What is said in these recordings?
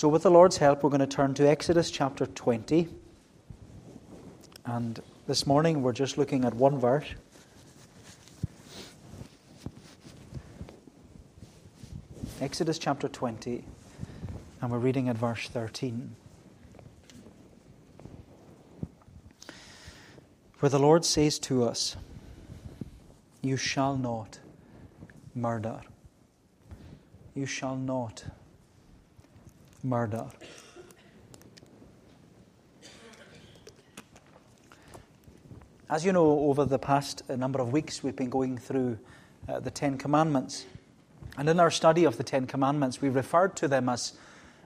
So, with the Lord's help, we're going to turn to Exodus chapter 20. And this morning, we're just looking at one verse. Exodus chapter 20, and we're reading at verse 13. Where the Lord says to us, You shall not murder. You shall not murder. As you know, over the past number of weeks, we've been going through uh, the Ten Commandments. And in our study of the Ten Commandments, we referred to them as,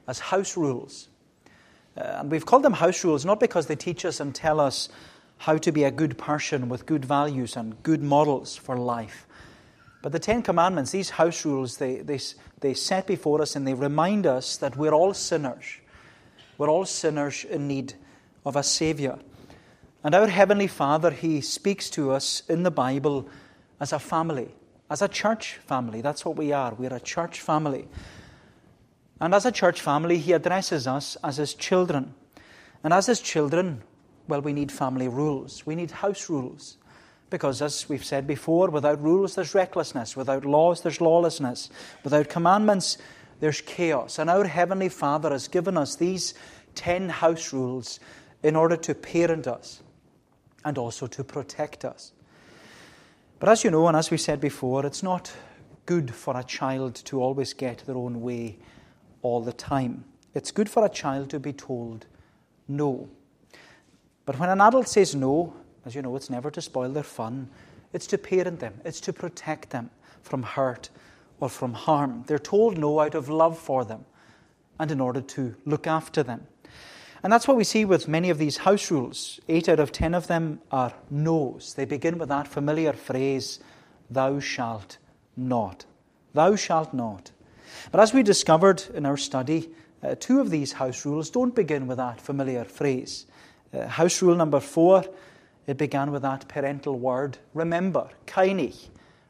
as house rules. Uh, and we've called them house rules not because they teach us and tell us how to be a good person with good values and good models for life. But the Ten Commandments, these house rules, they, they, they set before us and they remind us that we're all sinners. We're all sinners in need of a Savior. And our Heavenly Father, He speaks to us in the Bible as a family, as a church family. That's what we are. We're a church family. And as a church family, He addresses us as His children. And as His children, well, we need family rules, we need house rules. Because, as we've said before, without rules there's recklessness, without laws there's lawlessness, without commandments there's chaos. And our Heavenly Father has given us these ten house rules in order to parent us and also to protect us. But as you know, and as we said before, it's not good for a child to always get their own way all the time. It's good for a child to be told no. But when an adult says no, as you know, it's never to spoil their fun, it's to parent them, it's to protect them from hurt or from harm. They're told no out of love for them and in order to look after them. And that's what we see with many of these house rules. Eight out of ten of them are no's. They begin with that familiar phrase, thou shalt not. Thou shalt not. But as we discovered in our study, uh, two of these house rules don't begin with that familiar phrase. Uh, house rule number four it began with that parental word, remember, kaini.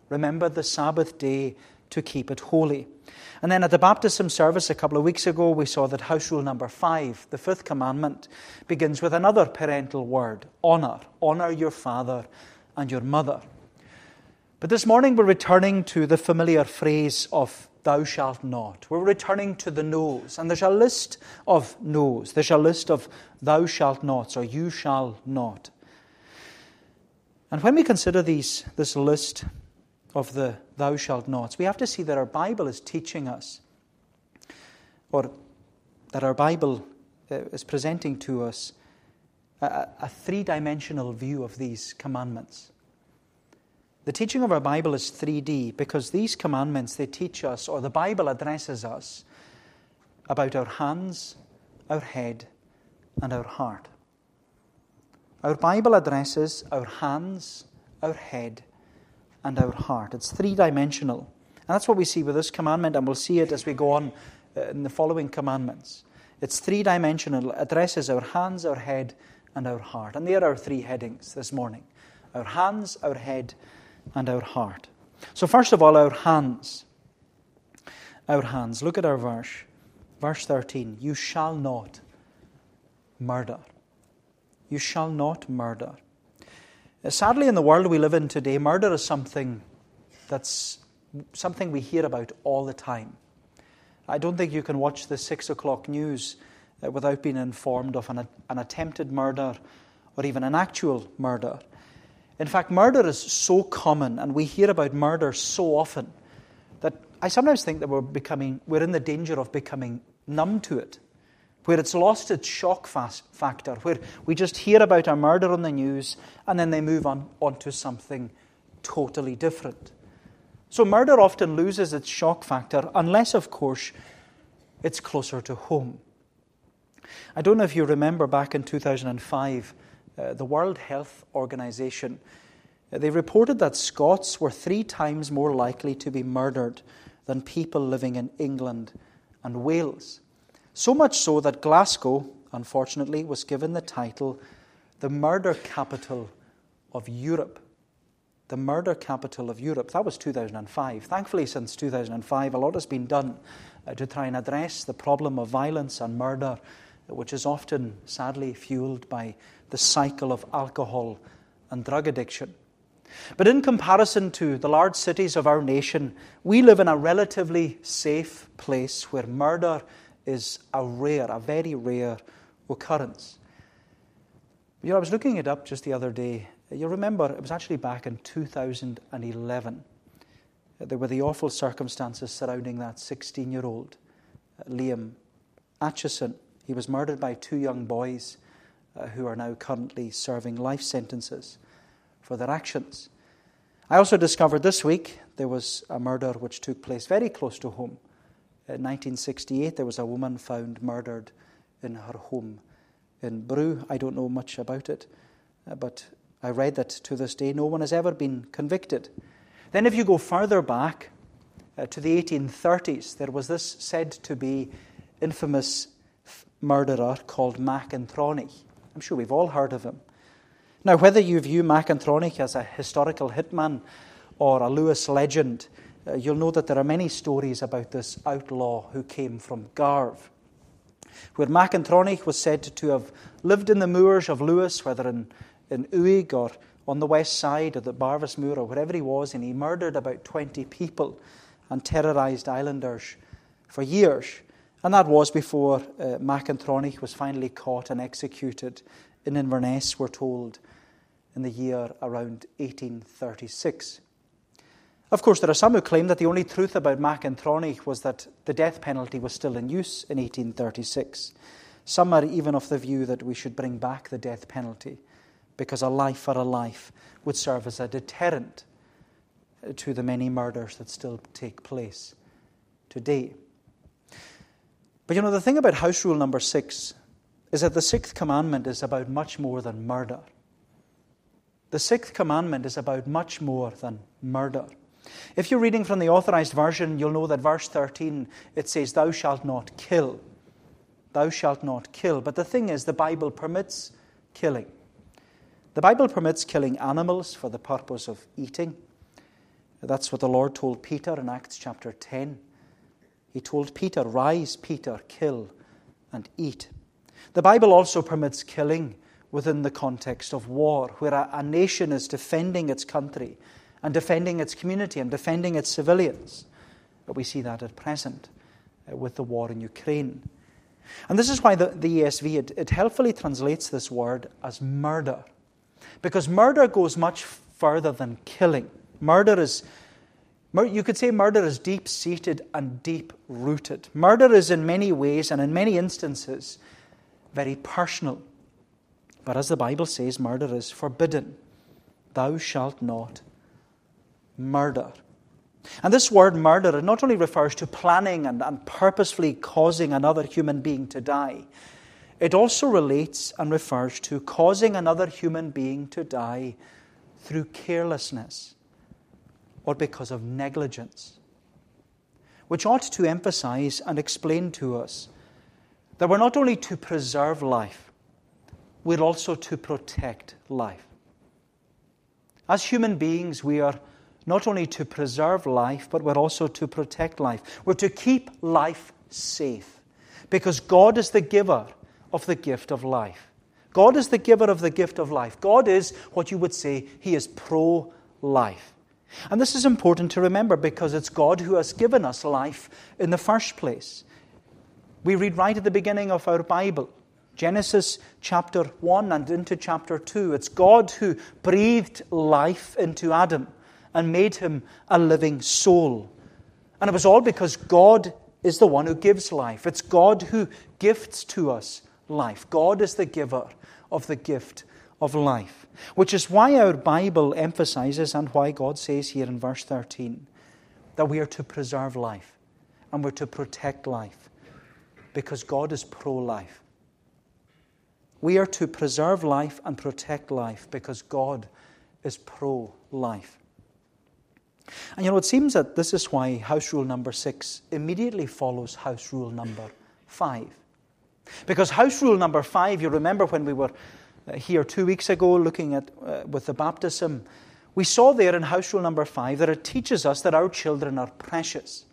Remember the Sabbath day to keep it holy. And then at the baptism service a couple of weeks ago, we saw that house rule number five, the fifth commandment, begins with another parental word honor. Honor your father and your mother. But this morning we're returning to the familiar phrase of thou shalt not. We're returning to the no's. And there's a list of no's. There's a list of thou shalt nots or you shall not. And when we consider these, this list of the thou shalt nots, we have to see that our Bible is teaching us, or that our Bible uh, is presenting to us a, a three dimensional view of these commandments. The teaching of our Bible is 3D because these commandments they teach us, or the Bible addresses us, about our hands, our head, and our heart. Our Bible addresses our hands, our head, and our heart. It's three dimensional. And that's what we see with this commandment, and we'll see it as we go on uh, in the following commandments. It's three dimensional, addresses our hands, our head, and our heart. And there are our three headings this morning our hands, our head, and our heart. So, first of all, our hands. Our hands. Look at our verse. Verse 13 You shall not murder. You shall not murder. Uh, sadly, in the world we live in today, murder is something that's something we hear about all the time. I don't think you can watch the six o'clock news uh, without being informed of an, an attempted murder or even an actual murder. In fact, murder is so common and we hear about murder so often that I sometimes think that we're becoming, we're in the danger of becoming numb to it where it's lost its shock factor, where we just hear about a murder on the news and then they move on, on to something totally different. So, murder often loses its shock factor unless, of course, it's closer to home. I don't know if you remember back in 2005, uh, the World Health Organization. Uh, they reported that Scots were three times more likely to be murdered than people living in England and Wales. So much so that Glasgow, unfortunately, was given the title the murder capital of Europe. the murder capital of Europe. That was 2005. Thankfully, since 2005, a lot has been done uh, to try and address the problem of violence and murder, which is often, sadly, fueled by the cycle of alcohol and drug addiction. But in comparison to the large cities of our nation, we live in a relatively safe place where murder is a rare, a very rare occurrence. You know, I was looking it up just the other day. You remember, it was actually back in 2011. There were the awful circumstances surrounding that 16 year old, uh, Liam Aitchison. He was murdered by two young boys uh, who are now currently serving life sentences for their actions. I also discovered this week there was a murder which took place very close to home. In 1968, there was a woman found murdered in her home in Brugh. I don't know much about it, uh, but I read that to this day no one has ever been convicted. Then, if you go further back uh, to the 1830s, there was this said to be infamous murderer called Mac an t-Srònaich. I'm sure we've all heard of him. Now, whether you view Mac an t-Srònaich as a historical hitman or a Lewis legend, uh, you'll know that there are many stories about this outlaw who came from Garve, where Mac an t-Srònaich was said to have lived in the moors of Lewis, whether in, in Uig or on the west side of the Barvas Moor or wherever he was, and he murdered about 20 people and terrorized islanders for years. And that was before uh, Mac an t-Srònaich was finally caught and executed in Inverness, we're told, in the year around 1836. Of course, there are some who claim that the only truth about Mac an t-Srònaich was that the death penalty was still in use in 1836. Some are even of the view that we should bring back the death penalty because a life for a life would serve as a deterrent to the many murders that still take place today. But you know, the thing about house rule number six is that the sixth commandment is about much more than murder. The sixth commandment is about much more than murder. If you're reading from the authorized version, you'll know that verse 13 it says, Thou shalt not kill. Thou shalt not kill. But the thing is, the Bible permits killing. The Bible permits killing animals for the purpose of eating. That's what the Lord told Peter in Acts chapter 10. He told Peter, Rise, Peter, kill and eat. The Bible also permits killing within the context of war, where a, a nation is defending its country and defending its community and defending its civilians. But we see that at present uh, with the war in Ukraine. And this is why the, the ESV, it, it helpfully translates this word as murder. Because murder goes much further than killing. Murder is, you could say murder is deep seated and deep rooted. Murder is in many ways and in many instances very personal. But as the Bible says, murder is forbidden. Thou shalt not murder. And this word murder not only refers to planning and, and purposefully causing another human being to die, it also relates and refers to causing another human being to die through carelessness or because of negligence, which ought to emphasize and explain to us that we're not only to preserve life, we're also to protect life. As human beings, we are not only to preserve life, but we're also to protect life. We're to keep life safe because God is the giver of the gift of life. God is the giver of the gift of life. God is what you would say, He is pro life. And this is important to remember because it's God who has given us life in the first place. We read right at the beginning of our Bible Genesis chapter 1 and into chapter 2. It's God who breathed life into Adam and made him a living soul. And it was all because God is the one who gives life. It's God who gifts to us life. God is the giver of the gift of life, which is why our Bible emphasizes and why God says here in verse 13 that we are to preserve life and we're to protect life because God is pro life. We are to preserve life and protect life because God is pro life. And you know, it seems that this is why house rule number six immediately follows house rule number five. Because house rule number five, you remember when we were uh, here two weeks ago looking at uh, with the baptism, We saw there in house rule number five that it teaches us that our children are precious.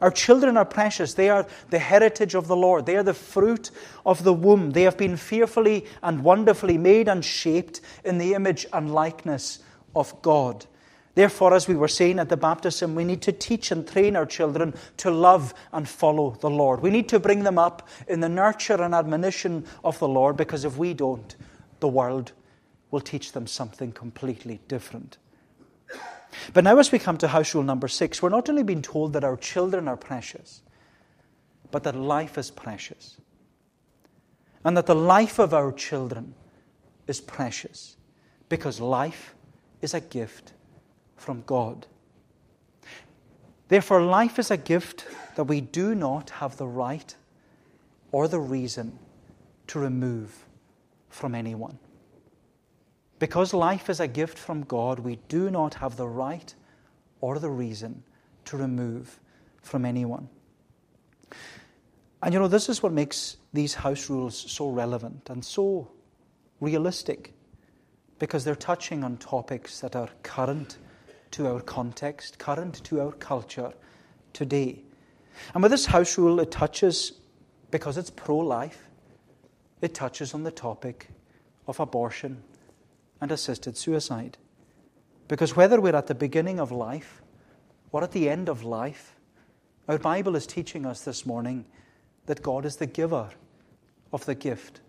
Our children are precious. They are the heritage of the Lord. They are the fruit of the womb. They have been fearfully and wonderfully made and shaped in the image and likeness of God. Therefore, as we were saying at the baptism, we need to teach and train our children to love and follow the Lord. We need to bring them up in the nurture and admonition of the Lord because if we don't, the world will teach them something completely different. But now, as we come to house rule number six, we're not only being told that our children are precious, but that life is precious. And that the life of our children is precious because life is a gift from God. Therefore, life is a gift that we do not have the right or the reason to remove from anyone. Because life is a gift from God, we do not have the right or the reason to remove from anyone. And you know, this is what makes these house rules so relevant and so realistic because they're touching on topics that are current to our context, current to our culture today. And with this house rule, it touches, because it's pro life, it touches on the topic of abortion and assisted suicide. Because whether we're at the beginning of life or at the end of life, our Bible is teaching us this morning that God is the giver of the gift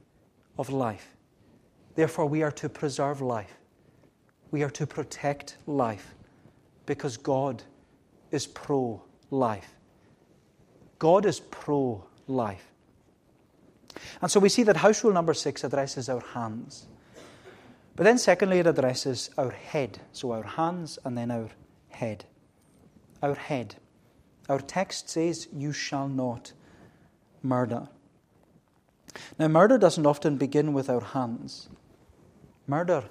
of life. Therefore, we are to preserve life. We are to protect life because God is pro life. God is pro life. And so we see that house rule number six addresses our hands. But then, secondly, it addresses our head. So our hands and then our head. Our head. Our text says, You shall not murder. Now, murder doesn't often begin with our hands, murder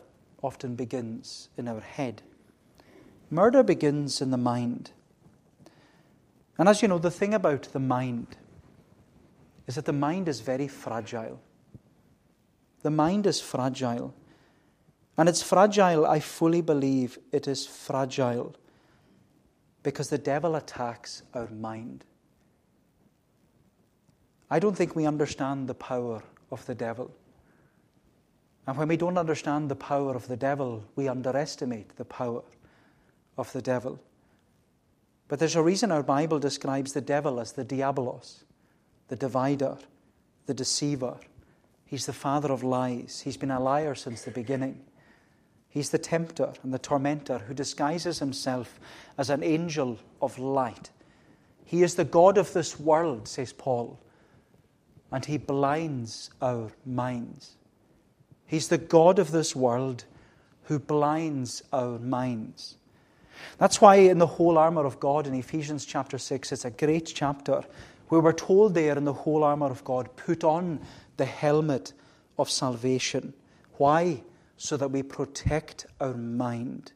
often begins in our head. Murder begins in the mind. And as you know, the thing about the mind is that the mind is very fragile. The mind is fragile. And it's fragile, I fully believe it is fragile because the devil attacks our mind. I don't think we understand the power of the devil. And when we don't understand the power of the devil, we underestimate the power of the devil. But there's a reason our Bible describes the devil as the diabolos, the divider, the deceiver. He's the father of lies. He's been a liar since the beginning. He's the tempter and the tormentor who disguises himself as an angel of light. He is the God of this world, says Paul, and he blinds our minds. He's the God of this world who blinds our minds. That's why in the whole armour of God in Ephesians chapter 6, it's a great chapter where we're told there in the whole armour of God, put on the helmet of salvation. Why? so that we protect our mind.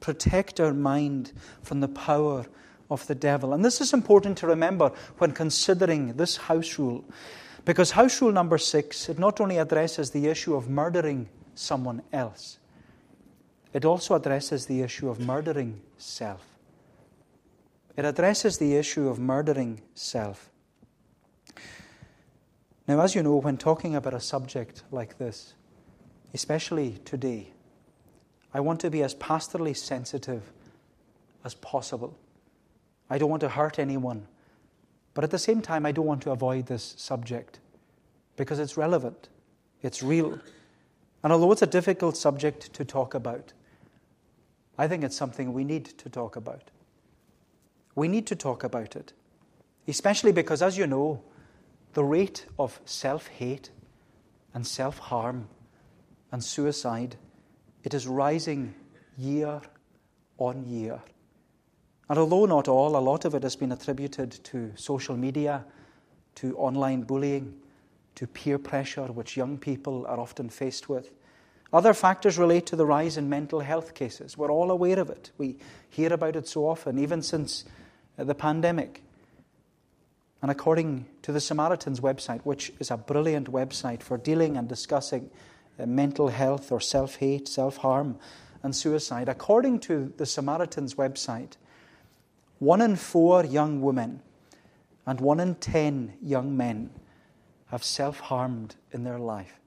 Protect our mind from the power of the devil. And this is important to remember when considering this house rule. Because house rule number six, it not only addresses the issue of murdering someone else, it also addresses the issue of murdering self. It addresses the issue of murdering self. Now, as you know, when talking about a subject like this, especially today, I want to be as pastorally sensitive as possible. I don't want to hurt anyone, but at the same time, I don't want to avoid this subject because it's relevant, it's real. And although it's a difficult subject to talk about, I think it's something we need to talk about. We need to talk about it, especially because, as you know, the rate of self hate and self harm and suicide, it is rising year on year. And although not all, a lot of it has been attributed to social media, to online bullying, to peer pressure, which young people are often faced with. Other factors relate to the rise in mental health cases. We're all aware of it. We hear about it so often, even since the pandemic. And according to the Samaritans website, which is a brilliant website for dealing and discussing uh, mental health or self hate, self harm, and suicide. According to the Samaritan's website, one in four young women and one in ten young men have self harmed in their life.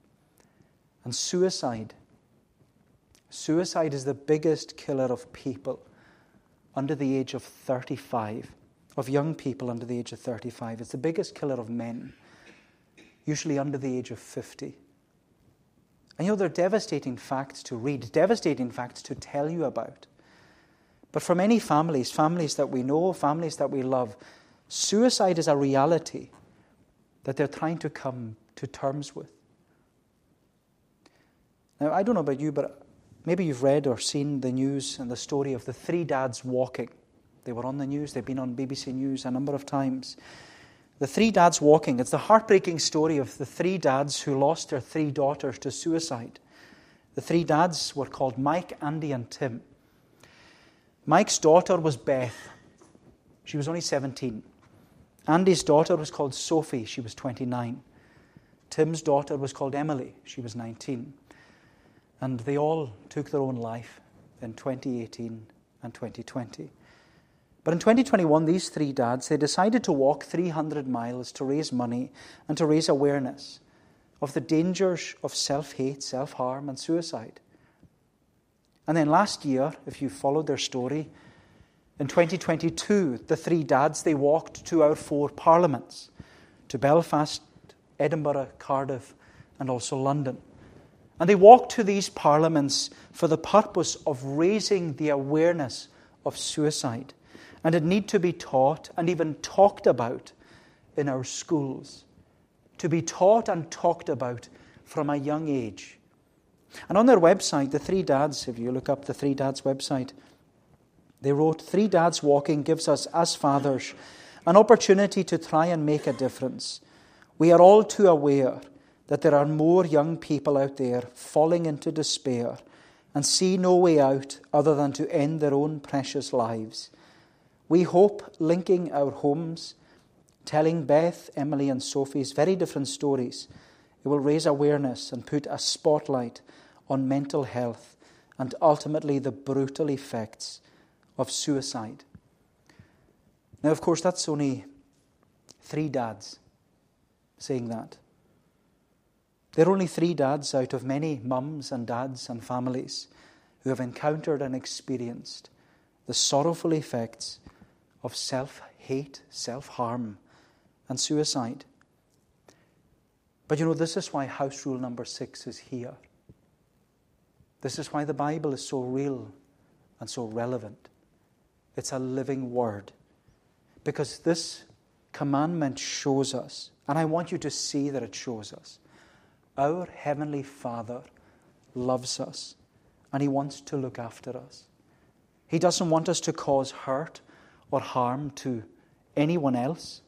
And suicide, suicide is the biggest killer of people under the age of 35, of young people under the age of 35. It's the biggest killer of men, usually under the age of 50. And you know, they're devastating facts to read, devastating facts to tell you about. But for many families, families that we know, families that we love, suicide is a reality that they're trying to come to terms with. Now, I don't know about you, but maybe you've read or seen the news and the story of the three dads walking. They were on the news, they've been on BBC News a number of times. The three dads walking. It's the heartbreaking story of the three dads who lost their three daughters to suicide. The three dads were called Mike, Andy, and Tim. Mike's daughter was Beth. She was only 17. Andy's daughter was called Sophie. She was 29. Tim's daughter was called Emily. She was 19. And they all took their own life in 2018 and 2020. But in 2021, these three dads, they decided to walk 300 miles to raise money and to raise awareness of the dangers of self hate, self harm, and suicide. And then last year, if you followed their story, in 2022, the three dads, they walked to our four parliaments, to Belfast, Edinburgh, Cardiff, and also London. And they walked to these parliaments for the purpose of raising the awareness of suicide and it need to be taught and even talked about in our schools. To be taught and talked about from a young age. And on their website, the Three Dads, if you look up the Three Dads website, they wrote Three Dads Walking gives us, as fathers, an opportunity to try and make a difference. We are all too aware that there are more young people out there falling into despair and see no way out other than to end their own precious lives. We hope linking our homes, telling Beth, Emily, and Sophie's very different stories, it will raise awareness and put a spotlight on mental health and ultimately the brutal effects of suicide. Now, of course, that's only three dads saying that. There are only three dads out of many mums and dads and families who have encountered and experienced the sorrowful effects of self hate, self harm, and suicide. But you know, this is why house rule number six is here. This is why the Bible is so real and so relevant. It's a living word. Because this commandment shows us, and I want you to see that it shows us, our Heavenly Father loves us and He wants to look after us. He doesn't want us to cause hurt or harm to anyone else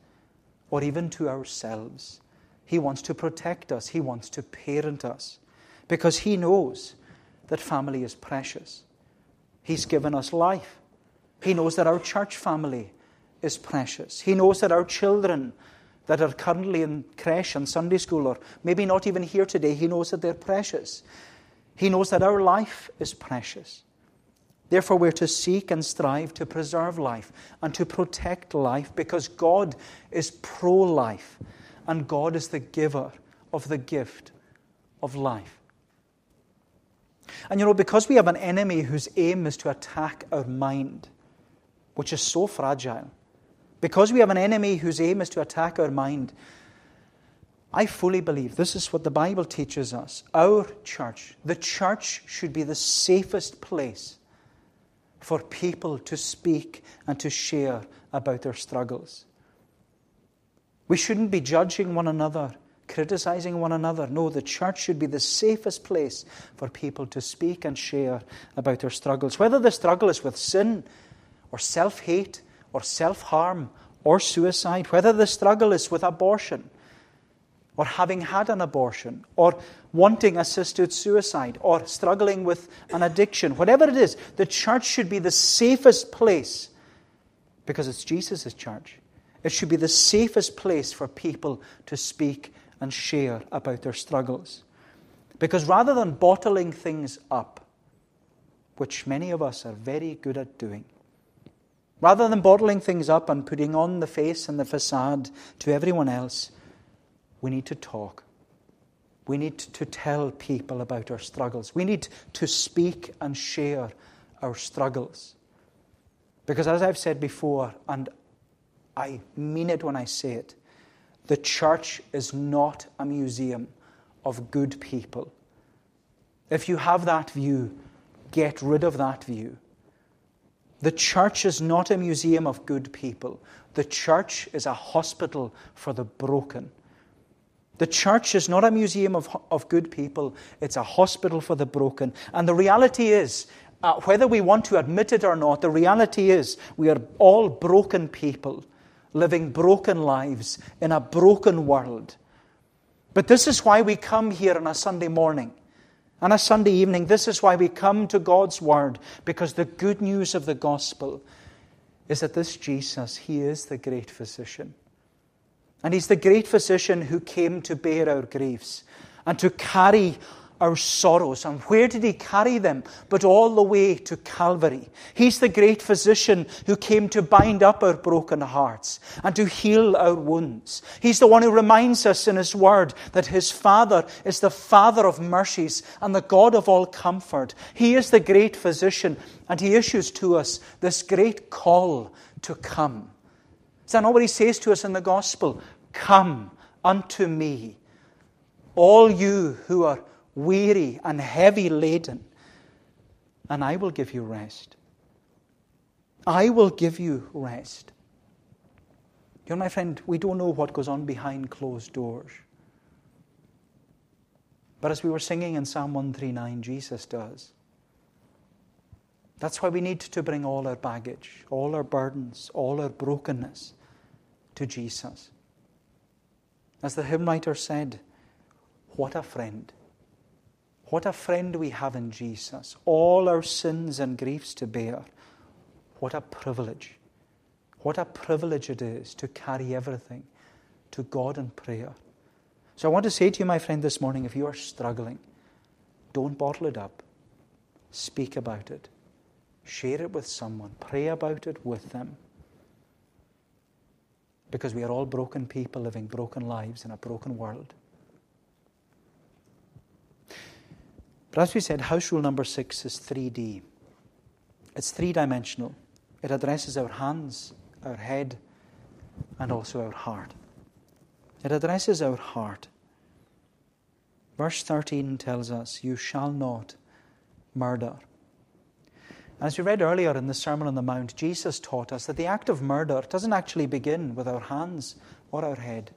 or even to ourselves. He wants to protect us, He wants to parent us because He knows that family is precious. He's given us life. He knows that our church family is precious. He knows that our children that are currently in creche and Sunday school, or maybe not even here today, He knows that they're precious. He knows that our life is precious. Therefore, we're to seek and strive to preserve life and to protect life because God is pro life and God is the giver of the gift of life. And you know, because we have an enemy whose aim is to attack our mind, which is so fragile, because we have an enemy whose aim is to attack our mind, I fully believe this is what the Bible teaches us. Our church, the church, should be the safest place for people to speak and to share about their struggles. We shouldn't be judging one another, criticizing one another. No, the church should be the safest place for people to speak and share about their struggles. Whether the struggle is with sin or self hate or self harm or suicide, whether the struggle is with abortion or having had an abortion, or wanting assisted suicide, or struggling with an addiction, whatever it is, the church should be the safest place because it's Jesus' church. It should be the safest place for people to speak and share about their struggles. Because rather than bottling things up, which many of us are very good at doing. Rather than bottling things up and putting on the face and the facade to everyone else, we need to talk. We need to tell people about our struggles. We need to speak and share our struggles. Because, as I've said before, and I mean it when I say it, the church is not a museum of good people. If you have that view, get rid of that view. The church is not a museum of good people. The church is a hospital for the broken. The church is not a museum of, of good people, it's a hospital for the broken. And the reality is, uh, whether we want to admit it or not, the reality is we are all broken people living broken lives in a broken world. But this is why we come here on a Sunday morning. On a Sunday evening, this is why we come to God's Word, because the good news of the gospel is that this Jesus, He is the great physician. And He's the great physician who came to bear our griefs and to carry our sorrows. And where did he carry them? But all the way to Calvary. He's the great physician who came to bind up our broken hearts and to heal our wounds. He's the one who reminds us in his word that his Father is the Father of mercies and the God of all comfort. He is the great physician and he issues to us this great call to come. Is that not what he says to us in the gospel? Come unto me, all you who are weary and heavy laden, and I will give you rest. I will give you rest. You know, my friend, we don't know what goes on behind closed doors. But as we were singing in Psalm 139, Jesus does. That's why we need to bring all our baggage, all our burdens, all our brokenness to Jesus. As the hymn writer said, what a friend. What a friend we have in Jesus. All our sins and griefs to bear. What a privilege. What a privilege it is to carry everything to God in prayer. So I want to say to you, my friend, this morning if you are struggling, don't bottle it up. Speak about it. Share it with someone. Pray about it with them. Because we are all broken people living broken lives in a broken world. But as we said, house rule number six is 3D. It's three dimensional. It addresses our hands, our head, and also our heart. It addresses our heart. Verse 13 tells us, You shall not murder. As we read earlier in the Sermon on the Mount, Jesus taught us that the act of murder doesn't actually begin with our hands or our head,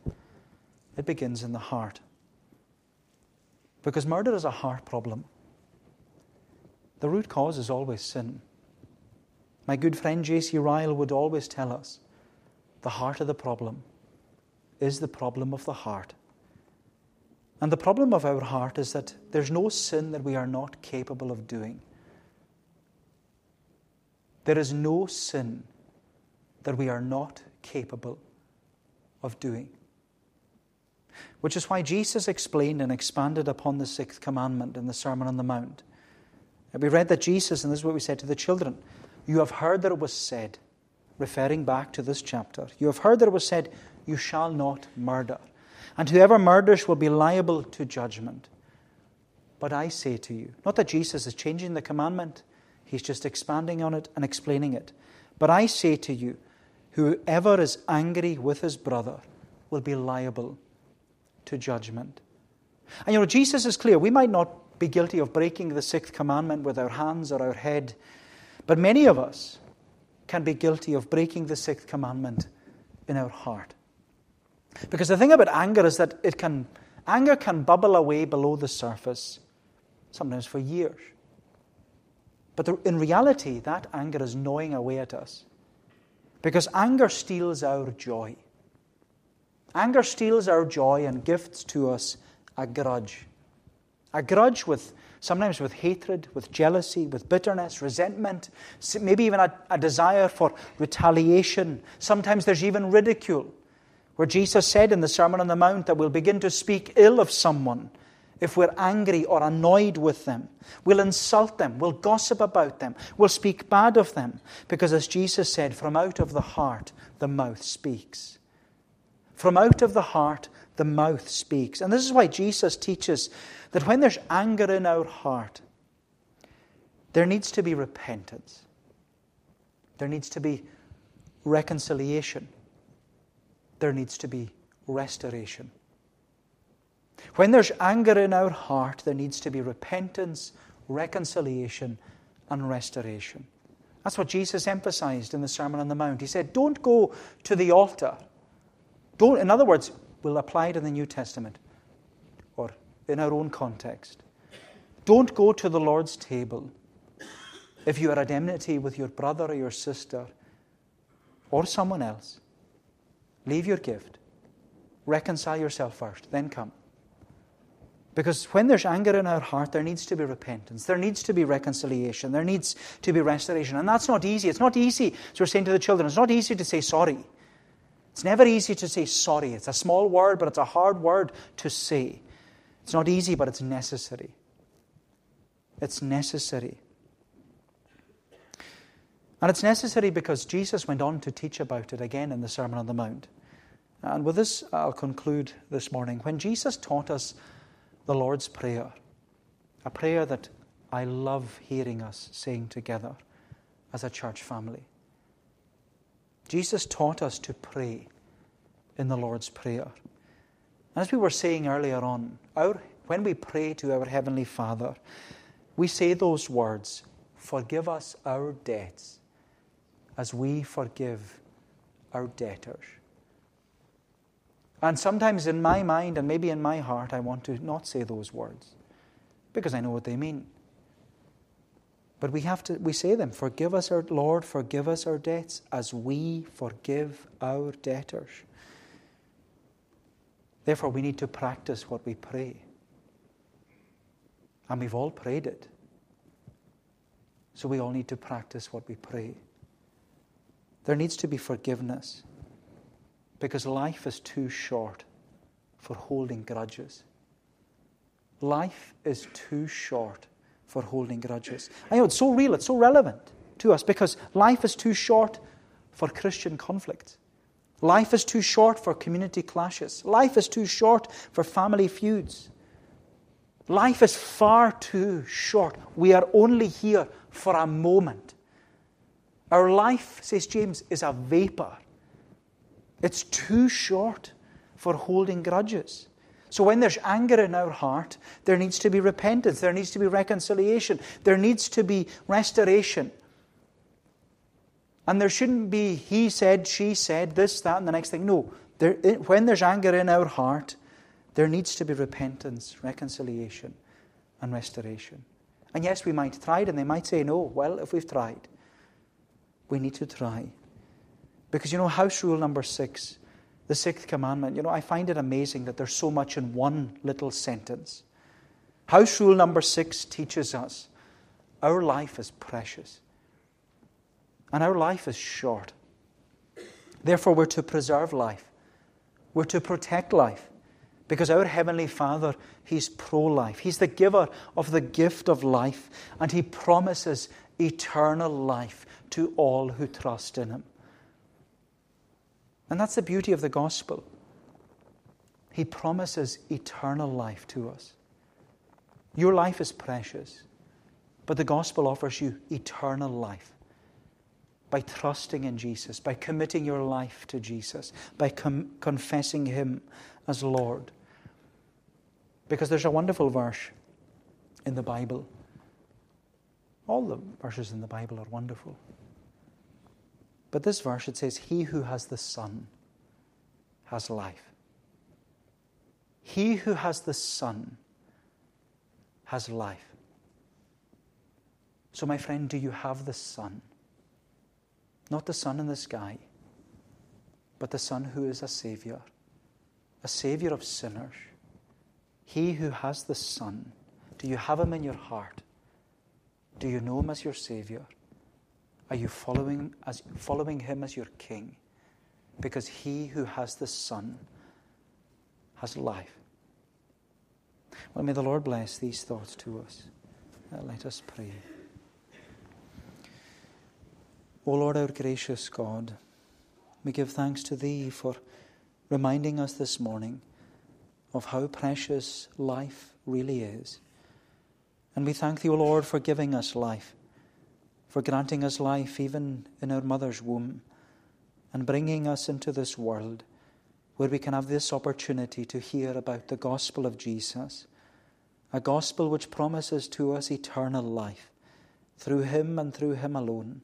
it begins in the heart. Because murder is a heart problem. The root cause is always sin. My good friend J.C. Ryle would always tell us the heart of the problem is the problem of the heart. And the problem of our heart is that there's no sin that we are not capable of doing. There is no sin that we are not capable of doing. Which is why Jesus explained and expanded upon the sixth commandment in the Sermon on the Mount. We read that Jesus, and this is what we said to the children, you have heard that it was said, referring back to this chapter, you have heard that it was said, you shall not murder. And whoever murders will be liable to judgment. But I say to you, not that Jesus is changing the commandment, he's just expanding on it and explaining it. But I say to you, whoever is angry with his brother will be liable to judgment. And you know, Jesus is clear. We might not be guilty of breaking the sixth commandment with our hands or our head, but many of us can be guilty of breaking the sixth commandment in our heart. Because the thing about anger is that it can, anger can bubble away below the surface, sometimes for years. But in reality, that anger is gnawing away at us. Because anger steals our joy. Anger steals our joy and gifts to us a grudge. A grudge with sometimes with hatred, with jealousy, with bitterness, resentment, maybe even a, a, desire for retaliation. Sometimes there's even ridicule, where Jesus said in the Sermon on the Mount that we'll begin to speak ill of someone if we're angry or annoyed with them. We'll insult them. We'll gossip about them. We'll speak bad of them. Because as Jesus said, from out of the heart, the mouth speaks. From out of the heart, the mouth speaks. And this is why Jesus teaches that when there's anger in our heart, there needs to be repentance. There needs to be reconciliation. There needs to be restoration. When there's anger in our heart, there needs to be repentance, reconciliation, and restoration. That's what Jesus emphasized in the Sermon on the Mount. He said, Don't go to the altar. Don't, in other words, we'll apply it in the New Testament or in our own context. Don't go to the Lord's table if you are at enmity with your brother or your sister or someone else. Leave your gift. Reconcile yourself first, then come. Because when there's anger in our heart, there needs to be repentance. There needs to be reconciliation. There needs to be restoration. And that's not easy. It's not easy, as we're saying to the children, it's not easy to say sorry. It's never easy to say sorry. It's a small word, but it's a hard word to say. It's not easy, but it's necessary. It's necessary. And it's necessary because Jesus went on to teach about it again in the Sermon on the Mount. And with this, I'll conclude this morning. When Jesus taught us the Lord's Prayer, a prayer that I love hearing us saying together as a church family, Jesus taught us to pray in the Lord's Prayer. As we were saying earlier on, our, when we pray to our Heavenly Father, we say those words Forgive us our debts as we forgive our debtors. And sometimes in my mind and maybe in my heart, I want to not say those words because I know what they mean. But we have to we say them, forgive us our Lord, forgive us our debts as we forgive our debtors. Therefore we need to practice what we pray. And we've all prayed it. So we all need to practice what we pray. There needs to be forgiveness because life is too short for holding grudges. Life is too short for holding grudges. I know it's so real, it's so relevant to us because life is too short for Christian conflict. Life is too short for community clashes. Life is too short for family feuds. Life is far too short. We are only here for a moment. Our life, says James, is a vapor. It's too short for holding grudges. So when there's anger in our heart, there needs to be repentance, there needs to be reconciliation, there needs to be restoration. And there shouldn't be he said, she said, this, that, and the next thing. No. There, when there's anger in our heart, there needs to be repentance, reconciliation, and restoration. And yes, we might try it, and they might say no. Well, if we've tried, we need to try. Because you know, house rule number six, the sixth commandment, you know, I find it amazing that there's so much in one little sentence. House rule number six teaches us our life is precious and our life is short. Therefore, we're to preserve life, we're to protect life. Because our Heavenly Father, He's pro life. He's the giver of the gift of life, and He promises eternal life to all who trust in Him. And that's the beauty of the gospel. He promises eternal life to us. Your life is precious, but the gospel offers you eternal life by trusting in Jesus, by committing your life to Jesus, by com- confessing Him as Lord. Because there's a wonderful verse in the Bible. All the verses in the Bible are wonderful. But this verse, it says, He who has the Son has life. He who has the Son has life. So, my friend, do you have the Son? Not the sun in the sky, but the Son who is a Savior, a Savior of sinners. He who has the Son, do you have Him in your heart? Do you know Him as your Savior? Are you following, as, following him as your king? Because he who has the Son has life. Well, may the Lord bless these thoughts to us. Uh, let us pray. O Lord, our gracious God, we give thanks to Thee for reminding us this morning of how precious life really is. And we thank Thee, O Lord, for giving us life, for granting us life even in our mother's womb, and bringing us into this world where we can have this opportunity to hear about the gospel of Jesus, a gospel which promises to us eternal life through Him and through Him alone.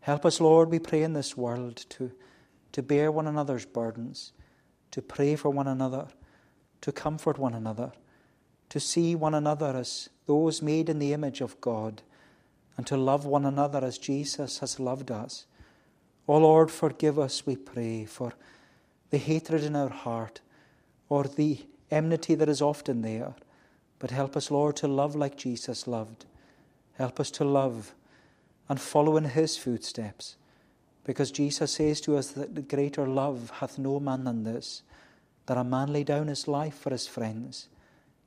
Help us, Lord, we pray in this world to, to bear one another's burdens, to pray for one another, to comfort one another, to see one another as those made in the image of God, and to love one another as Jesus has loved us. O Lord, forgive us, we pray, for the hatred in our heart or the enmity that is often there. But help us, Lord, to love like Jesus loved. Help us to love and follow in his footsteps. Because Jesus says to us that greater love hath no man than this, that a man lay down his life for his friends.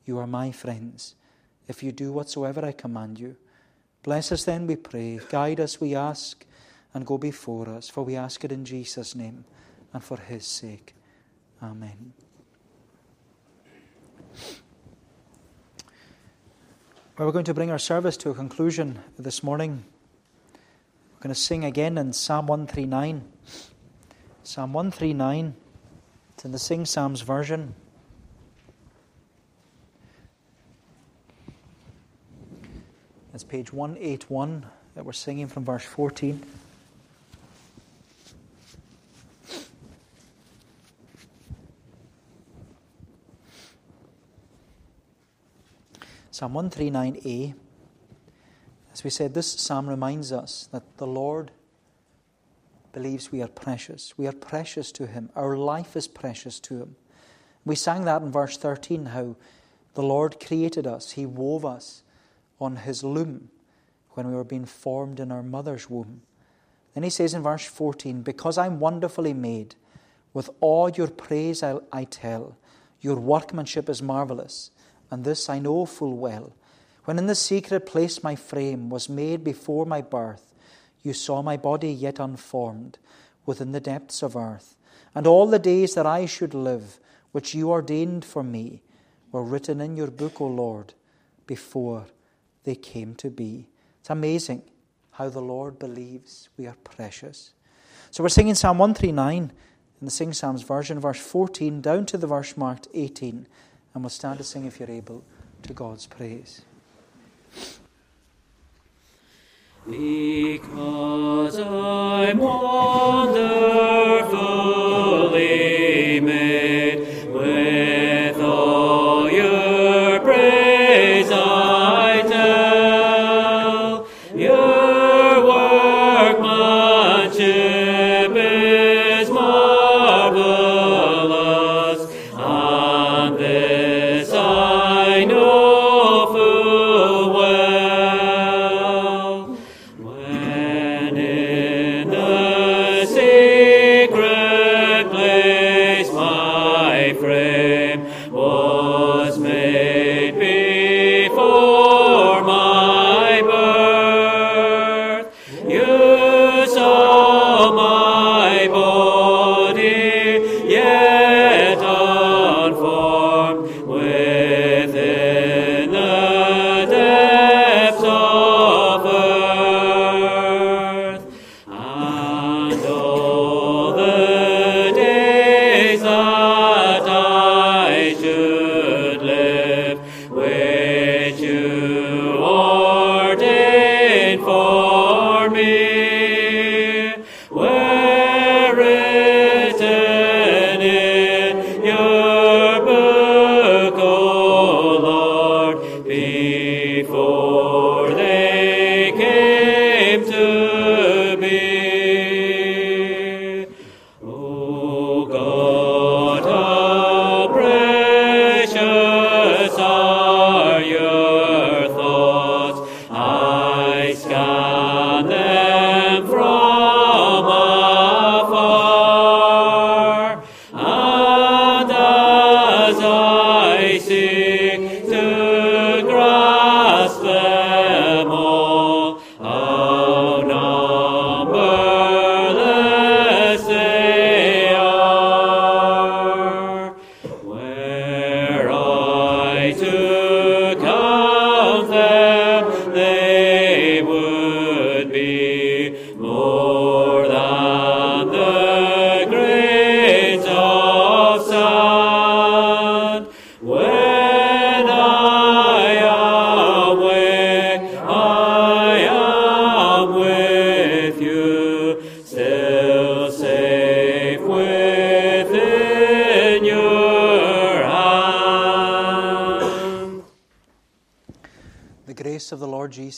You are my friends, if you do whatsoever I command you. Bless us then, we pray. Guide us, we ask, and go before us, for we ask it in Jesus' name and for his sake. Amen. Well, we're going to bring our service to a conclusion this morning. We're going to sing again in Psalm 139. Psalm 139. It's in the Sing Psalms version. It's page 181 that we're singing from verse 14. Psalm 139a. As we said, this psalm reminds us that the Lord believes we are precious. We are precious to Him. Our life is precious to Him. We sang that in verse 13 how the Lord created us, He wove us on His loom when we were being formed in our mother's womb. Then He says in verse 14, Because I'm wonderfully made, with all your praise I'll, I tell, your workmanship is marvelous and this I know full well. When in the secret place my frame was made before my birth, you saw my body yet unformed within the depths of earth. And all the days that I should live, which you ordained for me, were written in your book, O Lord, before they came to be. It's amazing how the Lord believes we are precious. So we're singing Psalm 139 in the Sing Psalms version, verse 14, down to the verse marked 18. And we'll stand to sing if you're able to God's praise. Because I'm wonderfully frame